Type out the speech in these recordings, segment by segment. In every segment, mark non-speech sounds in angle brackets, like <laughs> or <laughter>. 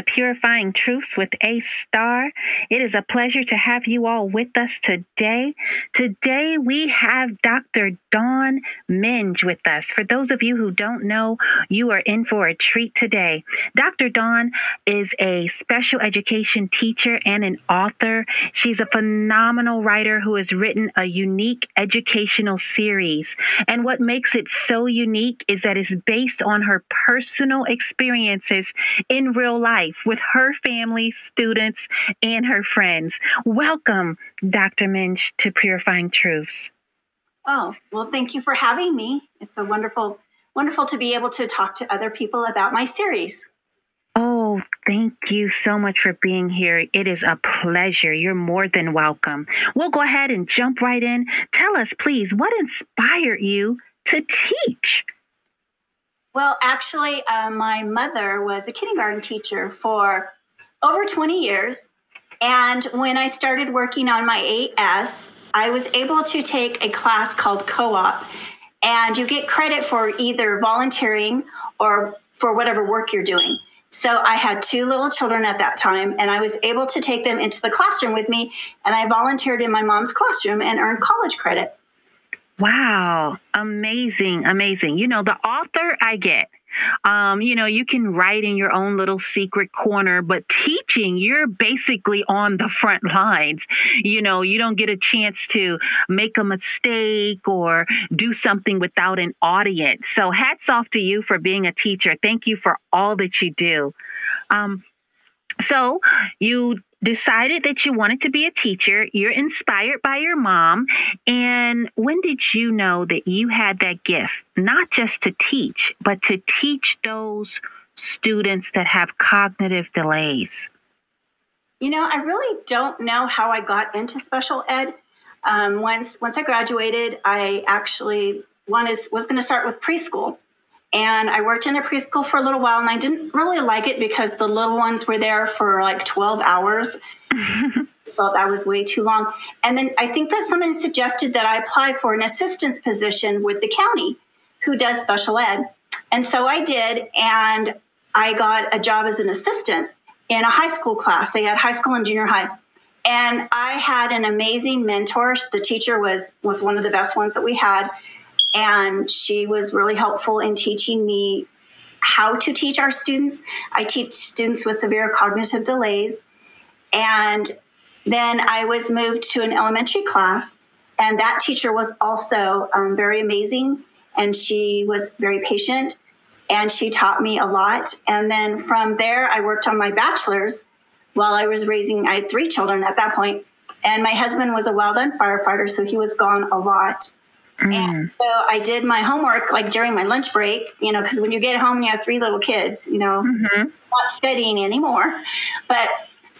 a Purifying Truths with A Star. It is a pleasure to have you all with us today. Today we have Dr. Dawn Menge with us. For those of you who don't know, you are in for a treat today. Dr. Dawn is a special education teacher and an author. She's a phenomenal writer who has written a unique educational series. And what makes it so unique is that it's based on her personal experiences in real life with her family, students, and her friends. Welcome, Dr. Menge, to Purifying Truths. Oh, well, thank you for having me. It's a wonderful, wonderful to be able to talk to other people about my series. Oh, thank you so much for being here. It is a pleasure. You're more than welcome. We'll go ahead and jump right in. Tell us, please, what inspired you to teach? Well, actually, uh, my mother was a kindergarten teacher for over 20 years. And when I started working on my AS, I was able to take a class called co op, and you get credit for either volunteering or for whatever work you're doing. So I had two little children at that time, and I was able to take them into the classroom with me, and I volunteered in my mom's classroom and earned college credit. Wow, amazing, amazing. You know, the author I get. Um, you know, you can write in your own little secret corner, but teaching, you're basically on the front lines. You know, you don't get a chance to make a mistake or do something without an audience. So, hats off to you for being a teacher. Thank you for all that you do. Um, so, you decided that you wanted to be a teacher. You're inspired by your mom. And when did you know that you had that gift, not just to teach, but to teach those students that have cognitive delays? You know, I really don't know how I got into special ed. Um, once once I graduated, I actually wanted was going to start with preschool, and I worked in a preschool for a little while, and I didn't really like it because the little ones were there for like 12 hours. <laughs> felt that was way too long. And then I think that someone suggested that I apply for an assistance position with the county who does special ed. And so I did, and I got a job as an assistant in a high school class. They had high school and junior high. And I had an amazing mentor. The teacher was was one of the best ones that we had and she was really helpful in teaching me how to teach our students. I teach students with severe cognitive delays. And then I was moved to an elementary class, and that teacher was also um, very amazing. And she was very patient, and she taught me a lot. And then from there, I worked on my bachelor's while I was raising, I had three children at that point, And my husband was a done firefighter, so he was gone a lot. Mm. And so I did my homework like during my lunch break, you know, because when you get home and you have three little kids, you know, mm-hmm. not studying anymore. But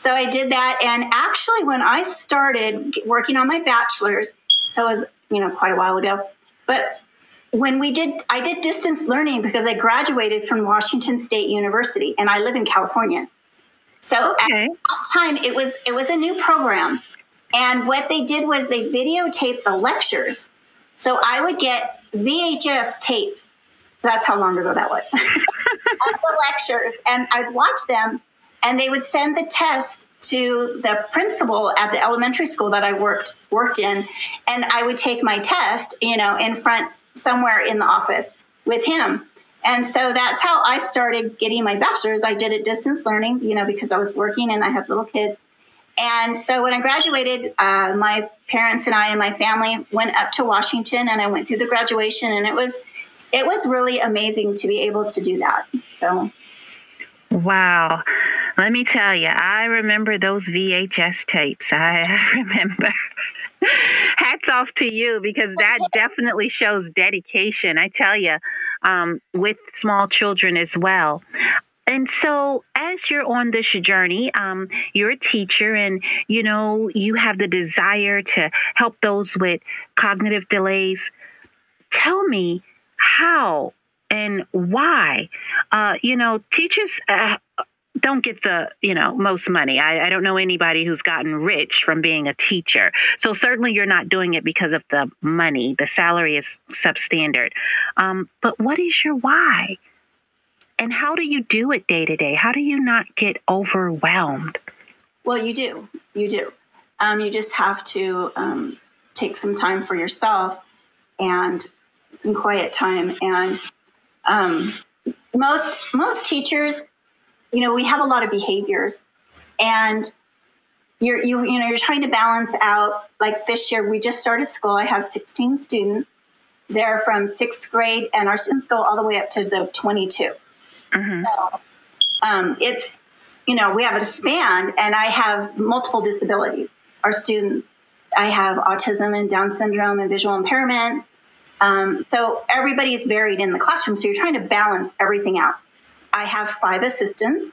so I did that. And actually, when I started working on my bachelor's, so it was, you know, quite a while ago, but when we did, I did distance learning because I graduated from Washington State University and I live in California. So okay. at that time, it was it was a new program, and what they did was they videotaped the lectures so I would get VHS tapes. That's how long ago that was. <laughs> of the lectures, and I'd watch them, and they would send the test to the principal at the elementary school that I worked worked in, and I would take my test, you know, in front somewhere in the office with him. And so that's how I started getting my bachelor's. I did it distance learning, you know, because I was working and I have little kids. And so when I graduated, uh, my parents and I and my family went up to Washington, and I went through the graduation, and it was it was really amazing to be able to do that. So, wow. Let me tell you, I remember those VHS tapes. <laughs> I remember. Hats off to you because that <laughs> definitely shows dedication. I tell you, um, with small children as well. And so, as you're on this journey, um, you're a teacher and you know, you have the desire to help those with cognitive delays. Tell me how and why. Uh, you know, teachers. Uh, don't get the you know most money I, I don't know anybody who's gotten rich from being a teacher so certainly you're not doing it because of the money the salary is substandard um, but what is your why And how do you do it day to day? How do you not get overwhelmed? Well, you do. You do. Um, you just have to um, take some time for yourself and some quiet time. And um, most most teachers, you know, we have a lot of behaviors, and you're you you know you're trying to balance out. Like this year, we just started school. I have 16 students. They're from sixth grade, and our students go all the way up to the 22. Mm-hmm. So um, it's you know we have a span, and I have multiple disabilities. Our students, I have autism and Down syndrome and visual impairment. Um, so everybody is varied in the classroom. So you're trying to balance everything out. I have five assistants,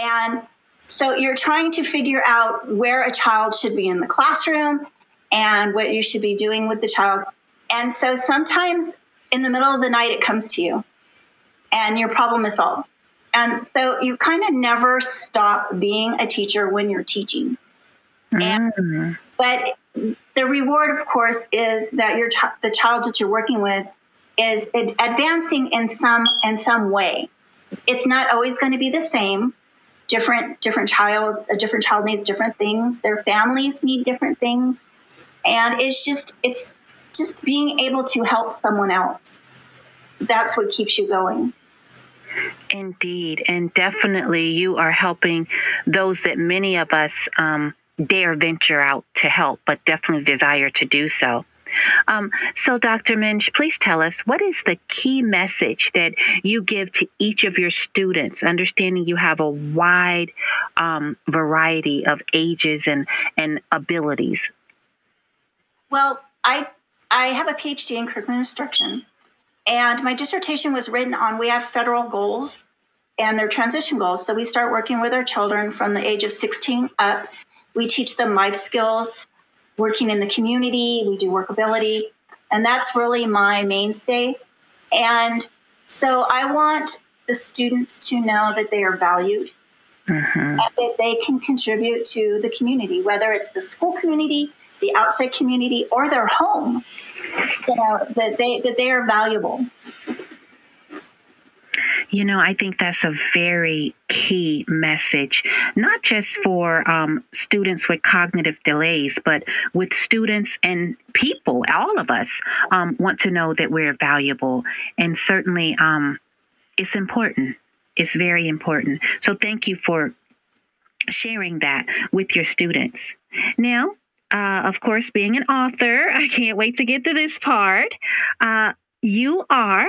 and so you're trying to figure out where a child should be in the classroom and what you should be doing with the child. And so sometimes in the middle of the night, it comes to you and your problem is solved. And so you kind of never stop being a teacher when you're teaching. Mm. But the reward, of course, is that your ch- the child that you're working with is advancing in some in some way. It's not always going to be the same. Different different child a different child needs different things. Their families need different things, and it's just it's just being able to help someone else. That's what keeps you going. Indeed, and definitely, you are helping those that many of us. Um, dare venture out to help, but definitely desire to do so. Um, so, Dr. Menge, please tell us what is the key message that you give to each of your students, understanding you have a wide um, variety of ages and, and abilities? Well, I, I have a PhD in curriculum instruction, and my dissertation was written on we have federal goals and their transition goals. So, we start working with our children from the age of 16 up we teach them life skills, working in the community, we do workability, and that's really my mainstay. And so I want the students to know that they are valued mm-hmm. and that they can contribute to the community, whether it's the school community, the outside community, or their home. You know, that they that they are valuable. You know, I think that's a very key message, not just for um, students with cognitive delays, but with students and people, all of us um, want to know that we're valuable. And certainly, um, it's important. It's very important. So, thank you for sharing that with your students. Now, uh, of course, being an author, <laughs> I can't wait to get to this part. Uh, you are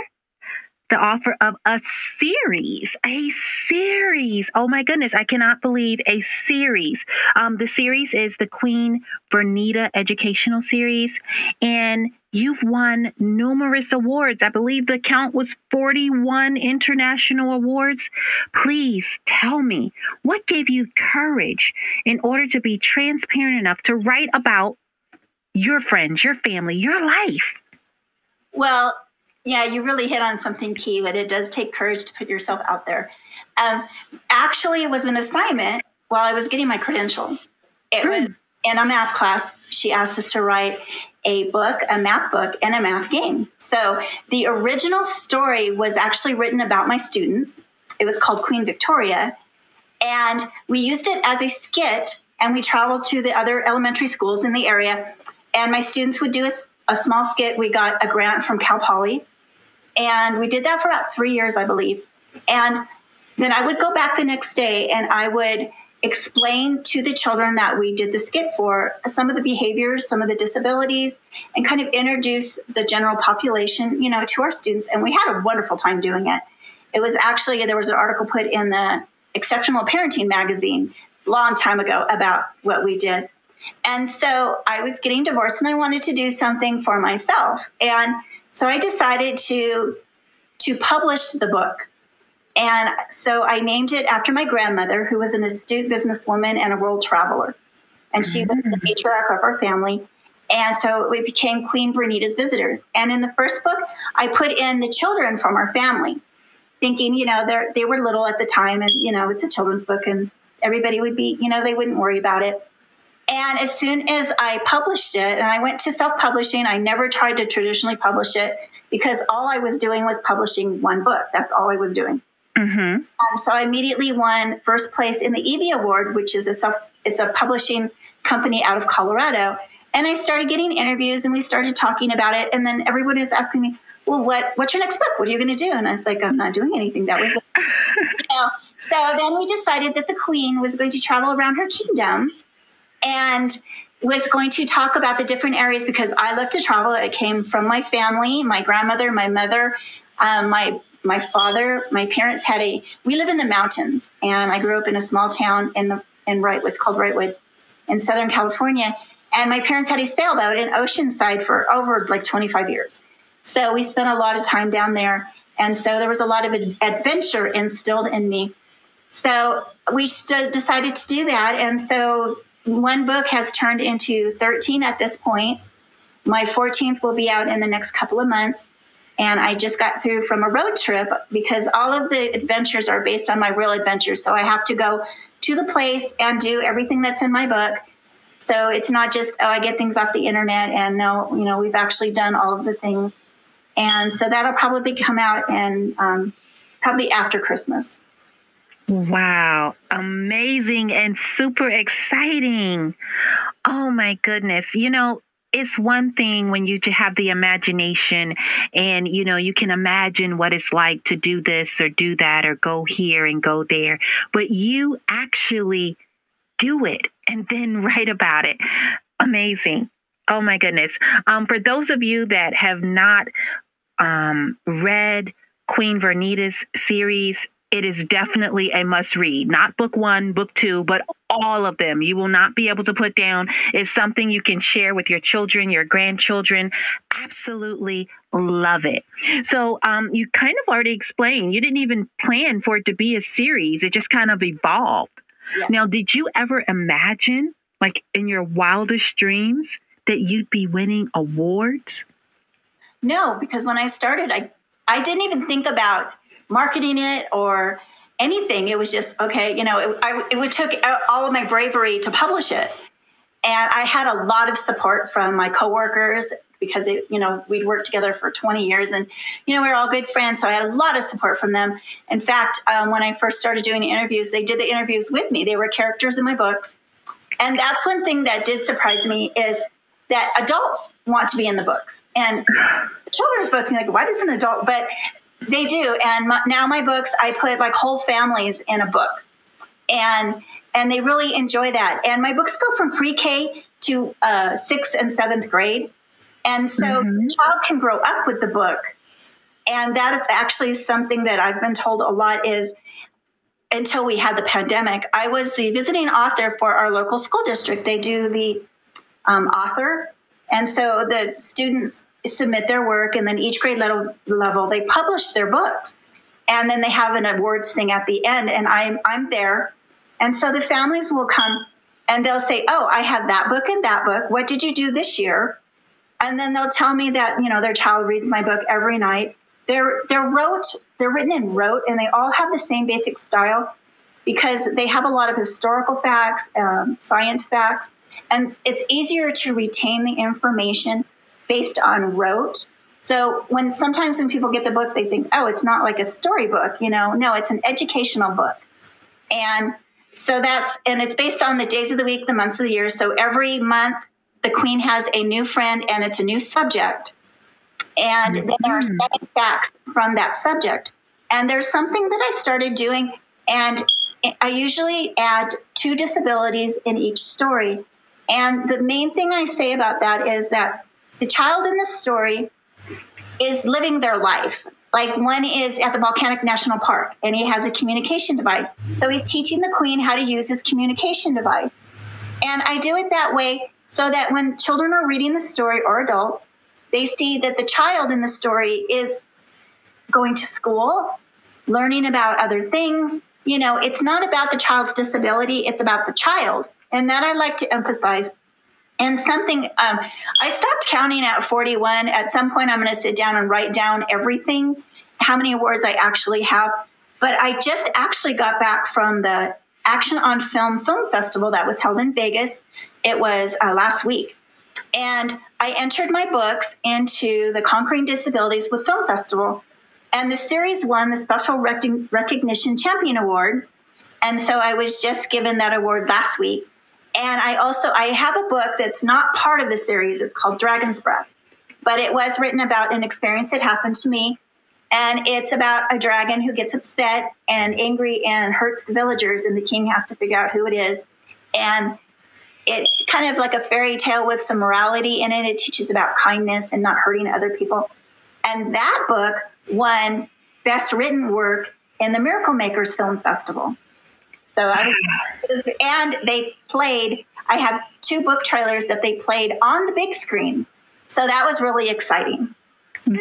the offer of a series, a series. Oh my goodness, I cannot believe a series. Um, the series is the Queen Vernita Educational Series, and you've won numerous awards. I believe the count was 41 international awards. Please tell me what gave you courage in order to be transparent enough to write about your friends, your family, your life? Well, yeah, you really hit on something key that it does take courage to put yourself out there. Um, actually, it was an assignment while I was getting my credential. It was in a math class. She asked us to write a book, a math book, and a math game. So the original story was actually written about my students. It was called Queen Victoria. And we used it as a skit, and we traveled to the other elementary schools in the area. And my students would do a, a small skit. We got a grant from Cal Poly and we did that for about three years, I believe. And then I would go back the next day and I would explain to the children that we did the skit for some of the behaviors, some of the disabilities, and kind of introduce the general population, you know, to our students. And we had a wonderful time doing it. It was actually, there was an article put in the Exceptional Parenting magazine a long time ago about what we did. And so I was getting divorced and I wanted to do something for myself. And so I decided to to publish the book. And so I named it after my grandmother, who was an astute businesswoman and a world traveler. And she was the mm. matriarch of our family. And so we became Queen Vernita's visitors. And in the first book, I put in the children from our family, thinking, you know, they they were little at the time, and you know, it's a children's book, and everybody would be, you know, they wouldn't worry about it. And as soon as I published it, and I went to self publishing, I never tried to traditionally publish it because all I was doing was publishing one book. That's all I was doing. Mm-hmm. Um, so I immediately won first place in the EVVY Award, which is a self, it's a publishing company out of Colorado. And I started getting interviews, and we started talking about it. And then everyone is asking me, "Well, what what's your next book? What are you going to do?" And I was like, "I'm not doing anything." That was, <laughs> you know. So then we decided that the Queen was going to travel around her kingdom, and was going to talk about the different areas because I love to travel. It came from my family, my grandmother, my mother, um, my my father, my parents had a. We live in the mountains, and I grew up in a small town in the in Wright, what's called Wrightwood, in Southern California. And my parents had a sailboat in Oceanside for over like 25 years. So we spent a lot of time down there, and so there was a lot of adventure instilled in me. So we st- decided to do that, and so one book has turned into 13 at this point. My 14th will be out in the next couple of months. And I just got through from a road trip because all of the adventures are based on my real adventures. So I have to go to the place and do everything that's in my book. So it's not just, oh, I get things off the internet and no, you know, we've actually done all of the things. And so that'll probably come out and um, probably after Christmas. Wow, amazing and super exciting. Oh my goodness. You know, it's one thing when you have the imagination and you know you can imagine what it's like to do this or do that or go here and go there but you actually do it and then <laughs> write about it amazing oh my goodness um, for those of you that have not um, read queen vernita's series it is definitely a must read. Not book one, book two, but all of them. You will not be able to put down. It's something you can share with your children, your grandchildren. Absolutely love it. So, um, you kind of already explained, you didn't even plan for it to be a series, it just kind of evolved. Yeah. Now, did you ever imagine, like in your wildest dreams, that you'd be winning awards? No, because when I started, I I didn't even think about marketing it or anything. It was just okay. You know, it, I, it took all of my bravery to publish it, and I had a lot of support from my coworkers because it, you know we'd worked together for 20 years, and you know we are all good friends. So I had a lot of support from them. In fact, um, when I first started doing interviews, they did the interviews with me. They were characters in my books, and that's one thing that did surprise me is that adults want to be in the book and children's books. Like, why does an adult? But they do, and my, now my books, I put like whole families in a book, and and they really enjoy that. And my books go from pre-K to uh, sixth and seventh grade, and so mm-hmm. the child can grow up with the book. And that is actually something that I've been told a lot is until we had the pandemic, I was the visiting author for our local school district. They do the um, author, and so the students submit their work, and then each grade level, level they publish their books, and then they have an awards thing at the end, and I'm I'm there, and so the families will come and they'll say, "Oh, I have that book and that book. What did you do this year?" And then they'll tell me that you know their child reads my book every night. They're they're wrote they're written in rote, and they all have the same basic style because they have a lot of historical facts, um, science facts, and it's easier to retain the information based on rote. So when sometimes when people get the book, they think, oh, it's not like a storybook, you know? No, it's an educational book. And so that's, and it's based on the days of the week, the months of the year. So every month, the queen has a new friend and it's a new subject. And mm-hmm. then there are mm-hmm. seven facts from that subject. And there's something that I started doing, and I usually add two disabilities in each story. And the main thing I say about that is that the child in the story is living their life. Like one is at the Volcanic National Park and he has a communication device. So he's teaching the queen how to use his communication device. And I do it that way so that when children are reading the story or adults, they see that the child in the story is going to school, learning about other things. You know, it's not about the child's disability, it's about the child. And that I like to emphasize and something um, i stopped counting at 41 at some point i'm going to sit down and write down everything how many awards i actually have. But i just actually got back from the action on film film festival that was held in vegas. It was uh, last week. And i entered my books into the conquering disabilities with film festival. And the series won the Special Recognition Champion Award. And so I was just given that award last week. And I also I have a book that's not part of the series. It's called Dragon's Breath. But it was written about an experience that happened to me. And it's about a dragon who gets upset and angry and hurts the villagers, and the king has to figure out who it is. And it's kind of like a fairy tale with some morality in it. It teaches about kindness and not hurting other people. And that book won Best Written Work in the Miracle Makers Film Festival. So I was, and they played. I have two book trailers that they played on the big screen. So that was really exciting.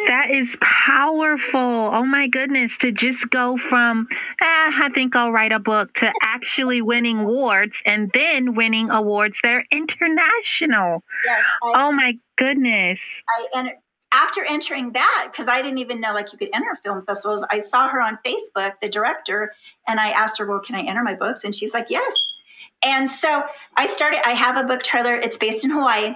That is powerful. Oh my goodness. To just go from, ah, I think I'll write a book to actually winning awards and then winning awards that are international. Yes, I, oh my goodness. I, and after entering that, because I didn't even know like you could enter film festivals, I saw her on Facebook, the director, and I asked her, well, can I enter my books? And she's like, yes. And so I started, I have a book trailer. It's based in Hawaii.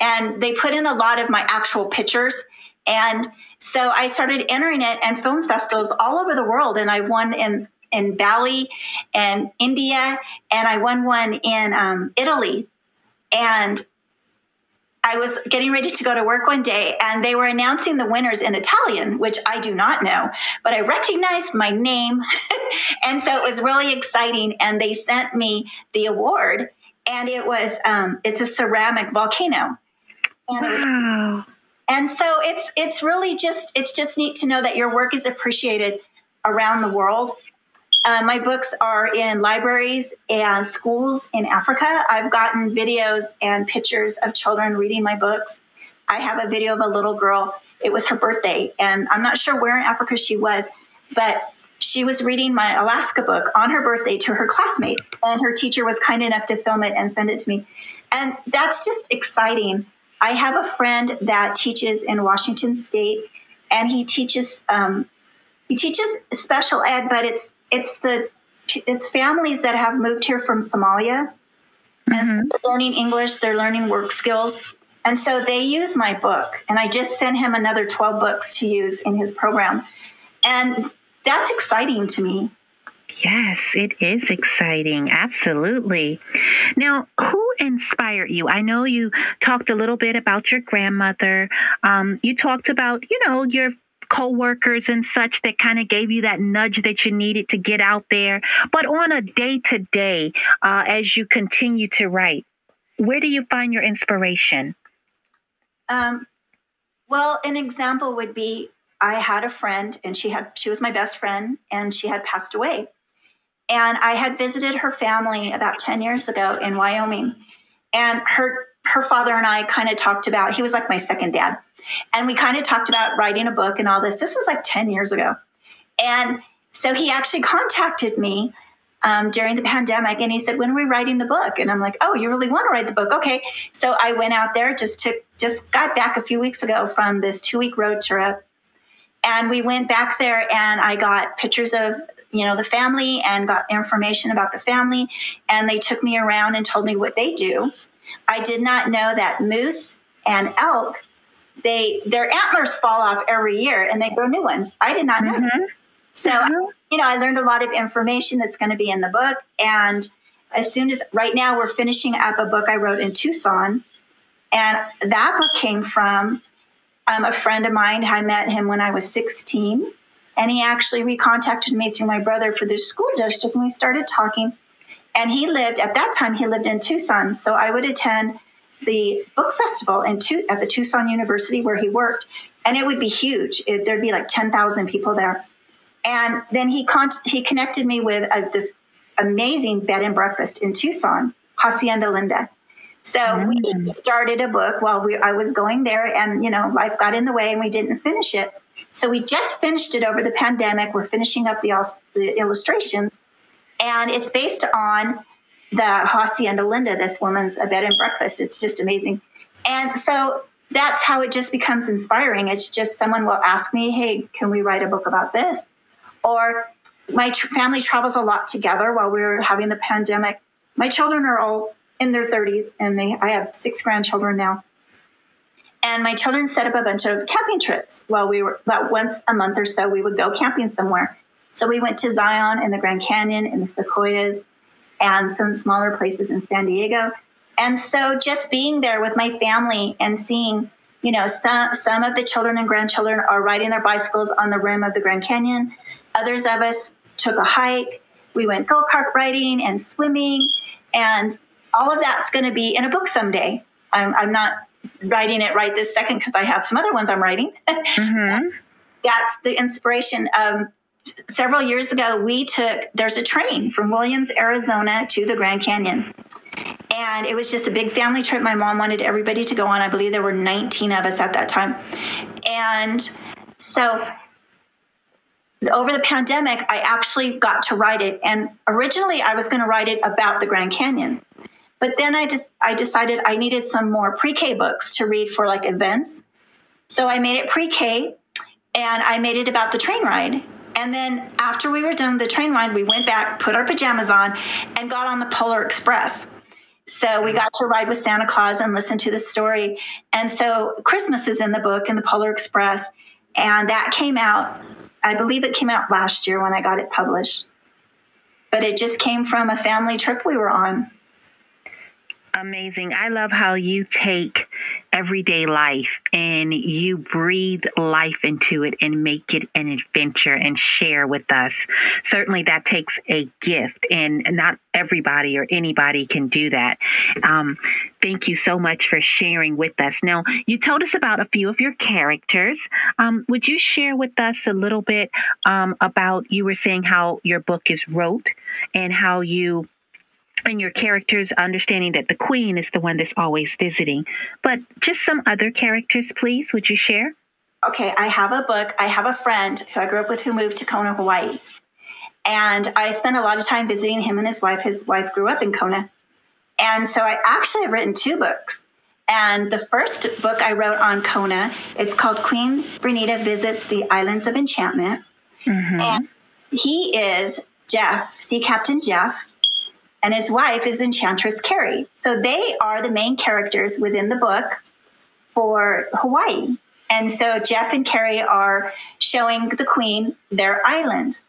And they put in a lot of my actual pictures and so I started entering it and film festivals all over the world. And I won in, in Bali and India, and I won one in um, Italy. And I was getting ready to go to work one day, and they were announcing the winners in Italian, which I do not know, but I recognized my name. <laughs> and so it was really exciting. And they sent me the award, and it was um, it's a ceramic volcano. And wow. was and so it's it's really just it's just neat to know that your work is appreciated around the world uh, my books are in libraries and schools in africa. I've gotten videos and pictures of children reading my books. I have a video of a little girl. It was her birthday and i'm not sure where in africa she was but she was reading my alaska book on her birthday to her classmate and her teacher was kind enough to film it and send it to me. And that's just exciting. I have a friend that teaches in Washington State, and he teaches um, he teaches special ed, but it's it's the it's families that have moved here from Somalia, mm-hmm. and so they're learning English, they're learning work skills, and so they use my book. And I just sent him another twelve books to use in his program, and that's exciting to me. Yes, it is exciting. Absolutely. Now, who inspired you? I know you talked a little bit about your grandmother. Um, you talked about, you know, your co-workers and such that kind of gave you that nudge that you needed to get out there. But on a day to day, as you continue to write, where do you find your inspiration? Um, well, an example would be I had a friend, and she had she was my best friend, and she had passed away. And I had visited her family about 10 years ago in Wyoming. And her her father and I kind of talked about, he was like my second dad. And we kind of talked about writing a book and all this. This was like 10 years ago. And so he actually contacted me um, during the pandemic and he said, When are we writing the book? And I'm like, Oh, you really want to write the book? Okay. So I went out there, just took, just got back a few weeks ago from this two week road trip. And we went back there and I got pictures of you know the family and got information about the family and they took me around and told me what they do i did not know that moose and elk they their antlers fall off every year and they grow new ones i did not know mm-hmm. so mm-hmm. you know i learned a lot of information that's going to be in the book and as soon as right now we're finishing up a book i wrote in tucson and that book came from um, a friend of mine i met him when i was 16 and he actually recontacted me through my brother for the school district, and we started talking. And he lived at that time. He lived in Tucson, so I would attend the book festival in tu- at the Tucson University where he worked, and it would be huge. It, there'd be like ten thousand people there. And then he con- he connected me with uh, this amazing bed and breakfast in Tucson, Hacienda Linda. So mm. we started a book while we, I was going there, and you know, life got in the way, and we didn't finish it. So we just finished it over the pandemic. We're finishing up the, the illustrations, and it's based on the Hacienda Linda, this woman's a bed and breakfast. It's just amazing. And so that's how it just becomes inspiring. It's just someone will ask me, hey, can we write a book about this? Or my tr- family travels a lot together while we are having the pandemic. My children are all in their 30s, and they I have six grandchildren now. And my children set up a bunch of camping trips while we were about once a month or so we would go camping somewhere. So we went to Zion and the Grand Canyon and the Sequoias and some smaller places in San Diego. And so just being there with my family and seeing, you know, some some of the children and grandchildren are riding their bicycles on the rim of the Grand Canyon. Others of us took a hike. We went go-kart riding and swimming and all of that's going to be in a book someday. I'm, I'm not writing it right this second because I have some other ones I'm writing. <laughs> Mm-hmm. That's the inspiration. Um, several years ago, we took, there's a train from Williams, Arizona to the Grand Canyon. And it was just a big family trip. My mom wanted everybody to go on. I believe there were 19 of us at that time. And so over the pandemic, I actually got to write it. And originally, I was going to write it about the Grand Canyon. But then I just I decided I needed some more pre-K books to read for like events. So I made it pre-K and I made it about the train ride. And then after we were done the train ride, we went back, put our pajamas on, and got on the Polar Express. So we got to ride with Santa Claus and listen to the story. And so Christmas is in the book in the Polar Express. And that came out, I believe it came out last year when I got it published. But it just came from a family trip we were on amazing. I love how you take everyday life and you breathe life into it and make it an adventure and share with us. Certainly, that takes a gift, and not everybody or anybody can do that. Um, thank you so much for sharing with us. Now, you told us about a few of your characters. Um, would you share with us a little bit um, about you were saying how your book is wrote and how you and your characters understanding that the queen is the one that's always visiting. But just some other characters, please, would you share? Okay, I have a book. I have a friend who I grew up with who moved to Kona, Hawaii. And I spent a lot of time visiting him and his wife. His wife grew up in Kona. And so I actually have written two books. And the first book I wrote on Kona, it's called Queen Vernita Visits the Islands of Enchantment. Mm-hmm. And he is Jeff, Sea Captain Jeff, and his wife is Enchantress Carrie. So they are the main characters within the book for Hawaii. And so Jeff and Carrie are showing the Queen their island.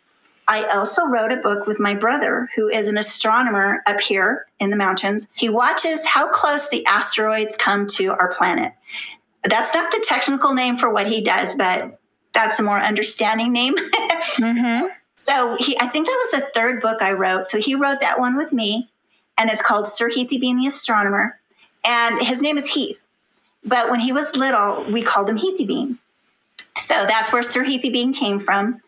I also wrote a book with my brother, who is an astronomer up here in the mountains. He watches how close the asteroids come to our planet. That's not the technical name for what he does, but that's a more understanding name. <laughs> mm-hmm. So he, I think that was the third book I wrote. So he wrote that one with me, and it's called Sir Heathy Bean the Astronomer, and his name is Heath. But when he was little, we called him Heathy Bean. So that's where Sir Heathy Bean came from.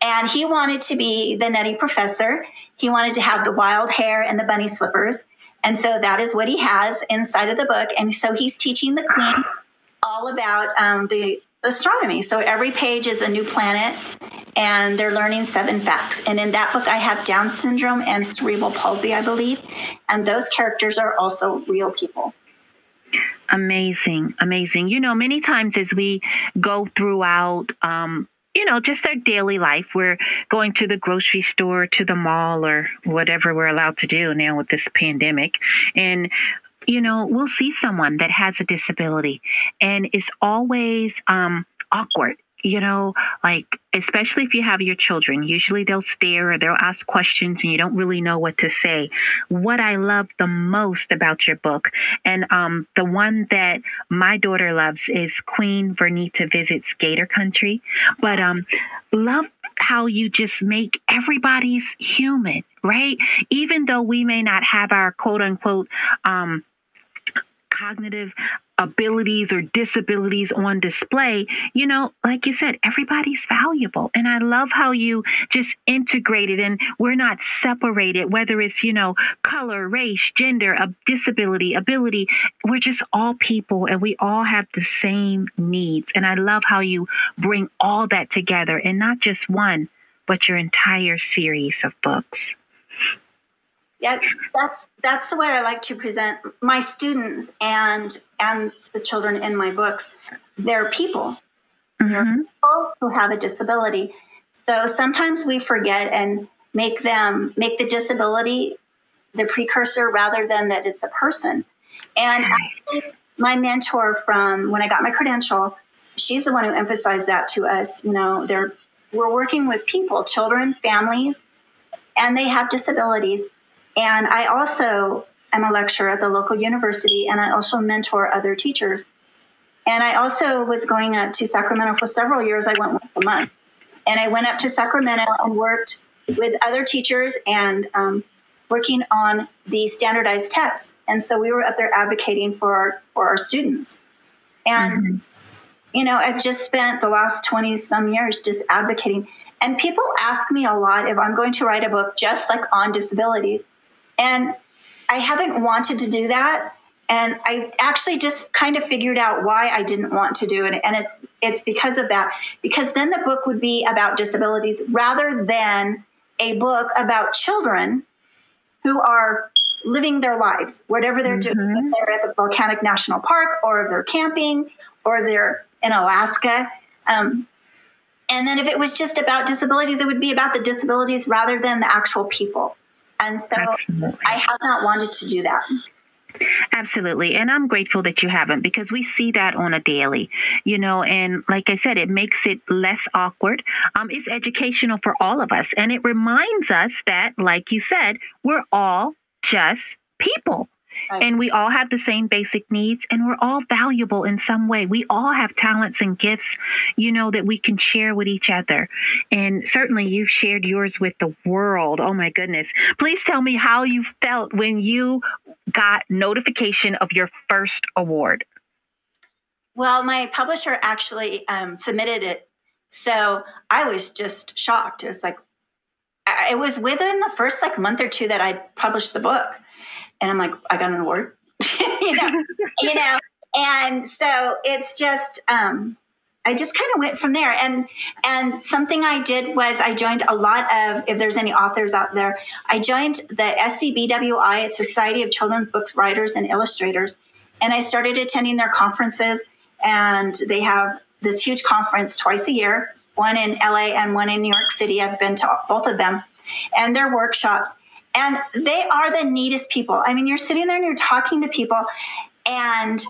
And he wanted to be the nutty professor. He wanted to have the wild hair and the bunny slippers. And so that is what he has inside of the book. And so he's teaching the queen all about um, the astronomy. So every page is a new planet, and they're learning seven facts. And in that book, I have Down syndrome and cerebral palsy, I believe. And those characters are also real people. Amazing, amazing. You know, many times as we go throughout, um, you know, just our daily life, we're going to the grocery store, to the mall, or whatever we're allowed to do now with this pandemic. And you know, we'll see someone that has a disability and is always um, awkward you know, like especially if you have your children, usually they'll stare or they'll ask questions and you don't really know what to say. What I love the most about your book, and um, the one that my daughter loves is Queen Vernita Visits Gator Country, but um, love how you just make everybody's human, right? Even though we may not have our quote unquote um, cognitive abilities or disabilities on display, you know, like you said, everybody's valuable. And I love how you just integrated and we're not separated, whether it's, you know, color, race, gender, a disability, ability. We're just all people and we all have the same needs. And I love how you bring all that together and not just one, but your entire series of books. Yeah, that's that's the way I like to present my students and and the children in my books. They're people. Mm-hmm. They're people who have a disability. So sometimes we forget and make them make the disability the precursor rather than that it's a person. And actually, my mentor from when I got my credential, she's the one who emphasized that to us. You know, they're we're working with people, children, families, and they have disabilities. And I also am a lecturer at the local university, and I also mentor other teachers. And I also was going up to Sacramento for several years. I went once a month. And I went up to Sacramento and worked with other teachers and um, working on the standardized tests. And so we were up there advocating for our, for our students. And, mm-hmm. you know, I've just spent the last 20 some years just advocating. And people ask me a lot if I'm going to write a book just like on disabilities. And I haven't wanted to do that and I actually just kind of figured out why I didn't want to do it. And it's it's because of that. Because then the book would be about disabilities rather than a book about children who are living their lives, whatever they're mm-hmm. doing. If they're at the Volcanic National Park, or if they're camping, or they're in Alaska. Um, and then if it was just about disabilities, it would be about the disabilities rather than the actual people. And so Absolutely. I have not wanted to do that. Absolutely. And I'm grateful that you haven't because we see that on a daily, you know, and like I said, it makes it less awkward. Um, it's educational for all of us. And it reminds us that, like you said, we're all just people. And we all have the same basic needs and we're all valuable in some way. We all have talents and gifts, you know, that we can share with each other. And certainly you've shared yours with the world. Oh my goodness. Please tell me how you felt when you got notification of your first award. Well, my publisher actually um, submitted it. So I was just shocked. It was like, it was within the first like month or two that I published the book and I'm like, I got an award, <laughs> you know, <laughs> you know, and so it's just, um, I just kind of went from there. And and something I did was I joined a lot of if there's any authors out there, I joined the SCBWI, it's Society of Children's Books Writers and Illustrators, and I started attending their conferences. And they have this huge conference twice a year, one in LA and one in New York City. I've been to both of them, and their workshops. And they are the neatest people. I mean, you're sitting there and you're talking to people, and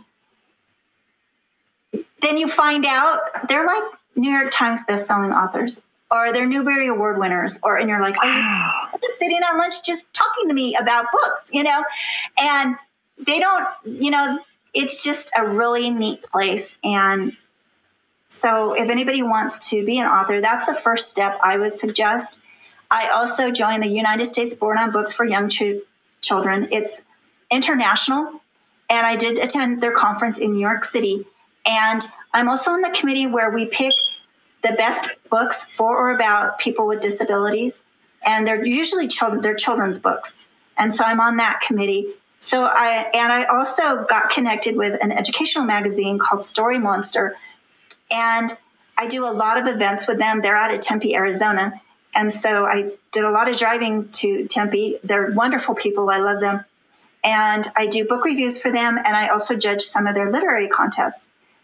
then you find out they're like New York Times best-selling authors, or they're Newbery Award winners, or and you're like, oh, just sitting on lunch, just talking to me about books, you know, and they don't, you know, it's just a really neat place, and so if anybody wants to be an author, that's the first step I would suggest. I also joined the United States Board on Books for Young Ch- Children. It's international, and I did attend their conference in New York City. And I'm also on the committee where we pick the best books for or about people with disabilities, and they're usually children. They're children's books, and so I'm on that committee. So I and I also got connected with an educational magazine called Story Monster, and I do a lot of events with them. They're out of Tempe, Arizona, and so I did a lot of driving to Tempe. They're wonderful people. I love them. And I do book reviews for them, and I also judge some of their literary contests.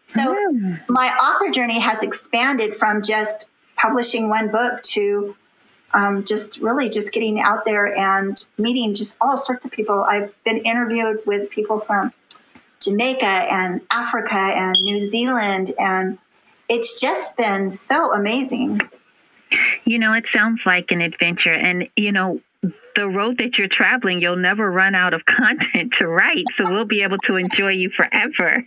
So mm. my author journey has expanded from just publishing one book to um, just really just getting out there and meeting just all sorts of people. I've been interviewed with people from Jamaica and Africa and New Zealand, and it's just been so amazing. You know, it sounds like an adventure. And, you know, the road that you're traveling, you'll never run out of <laughs> content to write. So we'll be able to enjoy you forever.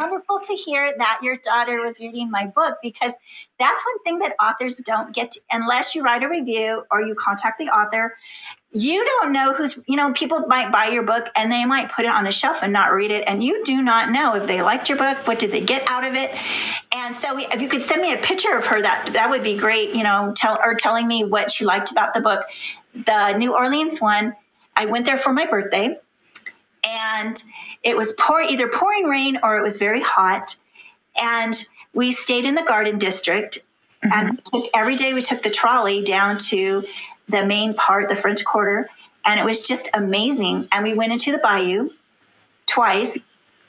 wonderful to hear that your daughter was reading my book because that's one thing that authors don't get to, unless you write a review or you contact the author you don't know who's you know people might buy your book and they might put it on a shelf and not read it and you do not know if they liked your book what did they get out of it and so we, if you could send me a picture of her that that would be great you know tell or telling me what she liked about the book the new orleans one i went there for my birthday and it was pour either pouring rain or it was very hot and we stayed in the garden district mm-hmm. and took, every day we took the trolley down to the main part, the French Quarter, and it was just amazing. And we went into the bayou twice.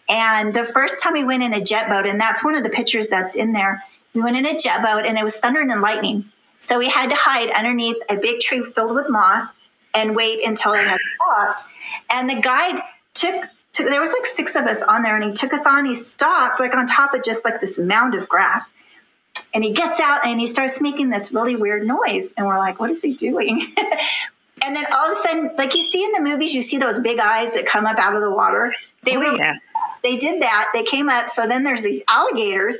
And the first time we went in a jet boat, and that's one of the pictures that's in there, we went in a jet boat and it was thunder and lightning. So we had to hide underneath a big tree filled with moss and wait until it had stopped. And the guide took took, there was like six of us on there, and he took us on. He stopped like on top of just like this mound of grass, and he gets out and he starts making this really weird noise, and we're like, "What is he doing?" <laughs> and then all of a sudden, like you see in the movies, you see those big eyes that come up out of the water. They Oh, were yeah. they did that. They came up. So then there's these alligators,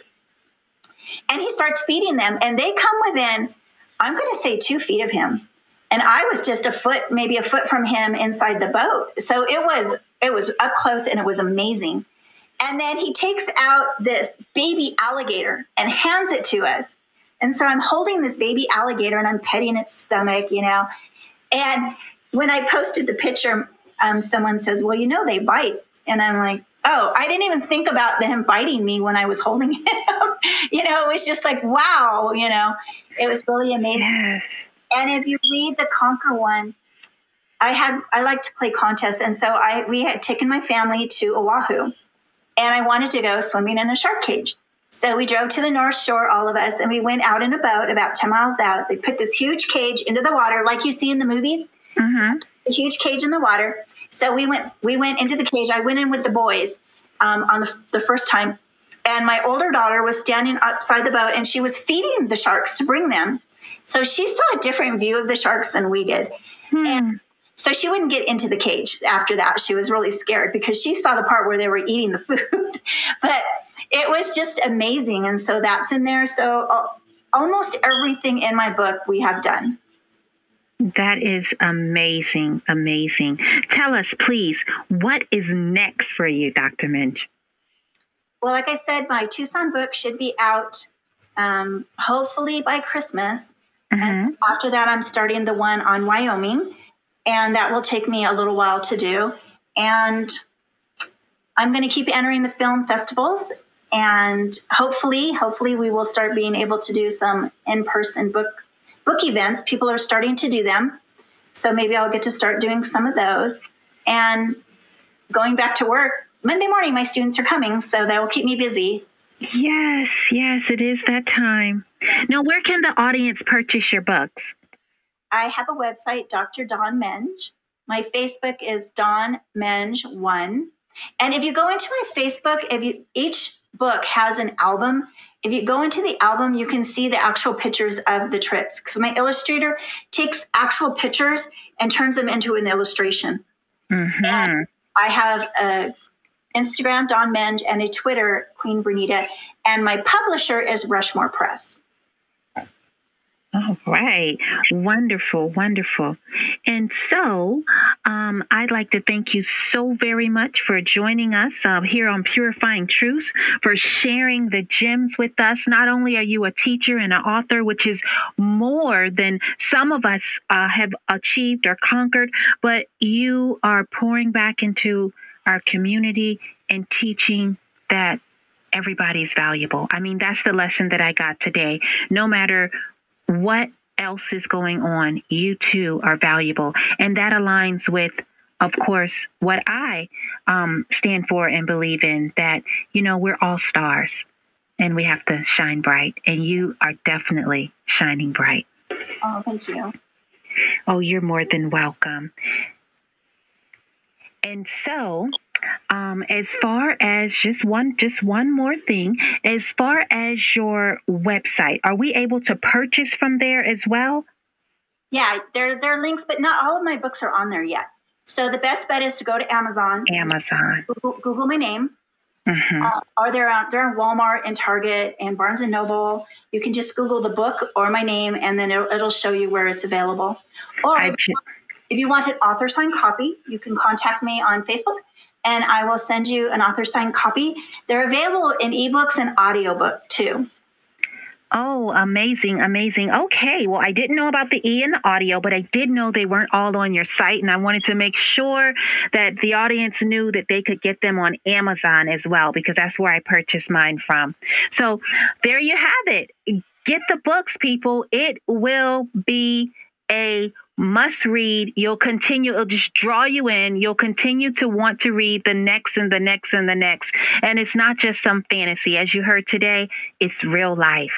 and he starts feeding them, and they come within, I'm going to say two feet of him, and I was just a foot, maybe a foot from him inside the boat. So it was it was up close, and it was amazing. And then he takes out this baby alligator and hands it to us. And so I'm holding this baby alligator and I'm petting its stomach, you know. And when I posted the picture, um, someone says, Well, you know, they bite. And I'm like, Oh, I didn't even think about him biting me when I was holding <laughs> him. you know, it was just like, wow, you know, it was really amazing. Yes. And if you read the Conquer one, I had I like to play contests, and so I we had taken my family to Oahu, and I wanted to go swimming in a shark cage. So we drove to the North Shore, all of us, and we went out in a boat about ten miles out. They put this huge cage into the water, like you see in the movies, Mm-hmm. a huge cage in the water. So we went we went into the cage. I went in with the boys um, on the, the first time, and my older daughter was standing outside the boat, and she was feeding the sharks to bring them. So she saw a different view of the sharks than we did. Hmm. So she wouldn't get into the cage after that. She was really scared because she saw the part where they were eating the food. <laughs> but it was just amazing. And so that's in there. So uh, almost everything in my book we have done. That is amazing, amazing. Tell us, please, what is next for you, Dr. Minch? Well, like I said, my Tucson book should be out um, hopefully by Christmas. And after that, I'm starting the one on Wyoming, and that will take me a little while to do. And I'm going to keep entering the film festivals, and hopefully, hopefully, we will start being able to do some in-person book book events. People are starting to do them, so maybe I'll get to start doing some of those. And going back to work Monday morning, my students are coming, so that will keep me busy. Yes, yes, it is that time. Now, where can the audience purchase your books? I have a website, Dr. Dawn Menge. My Facebook is Dawn Menge One. And if you go into my Facebook, if you each book has an album. If you go into the album, you can see the actual pictures of the trips because my illustrator takes actual pictures and turns them into an illustration. Mm-hmm. I have a Instagram, Dawn Menge, and a Twitter, Queen Vernita, and my publisher is Rushmore Press. All right. Wonderful, wonderful. And so, um, I'd like to thank you so very much for joining us uh, here on Purifying Truths, for sharing the gems with us. Not only are you a teacher and an author, which is more than some of us uh, have achieved or conquered, but you are pouring back into our community and teaching that everybody's valuable. I mean, that's the lesson that I got today. No matter what else is going on, you too are valuable. And that aligns with, of course, what I um, stand for and believe in that, you know, we're all stars and we have to shine bright. And you are definitely shining bright. Oh, thank you. Oh, you're more than welcome. And so, um, as far as just one, just one more thing, as far as your website, are we able to purchase from there as well? Yeah, there, there are links, but not all of my books are on there yet. So the best bet is to go to Amazon, Amazon. Google, Google my name, hmm uh, or they're on, they're on Walmart and Target and Barnes and Noble. You can just Google the book or my name, and then it'll, it'll show you where it's available. Or I if, if you want an author signed copy, you can contact me on Facebook, and I will send you an author signed copy. They're available in ebooks and audiobook too. Oh, amazing, amazing. Okay, well, I didn't know about the E and the audio, but I did know they weren't all on your site, and I wanted to make sure that the audience knew that they could get them on Amazon as well, because that's where I purchased mine from. So there you have it. Get the books, people. It will be a must read. You'll continue, it'll just draw you in. You'll continue to want to read the next and the next and the next. And it's not just some fantasy. As you heard today, it's real life.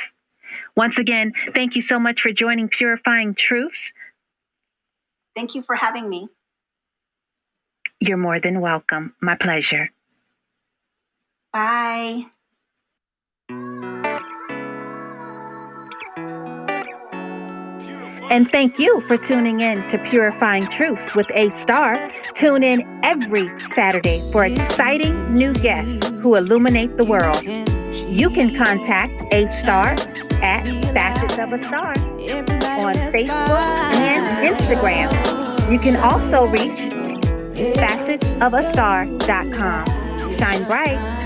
Once again, thank you so much for joining Purifying Truths. Thank you for having me. You're more than welcome. My pleasure. Bye. And thank you for tuning in to Purifying Truths with A Star. Tune in every Saturday for exciting new guests who illuminate the world. You can contact A Star at Facets of a Star on Facebook and Instagram. You can also reach facetsofastar.com. Shine bright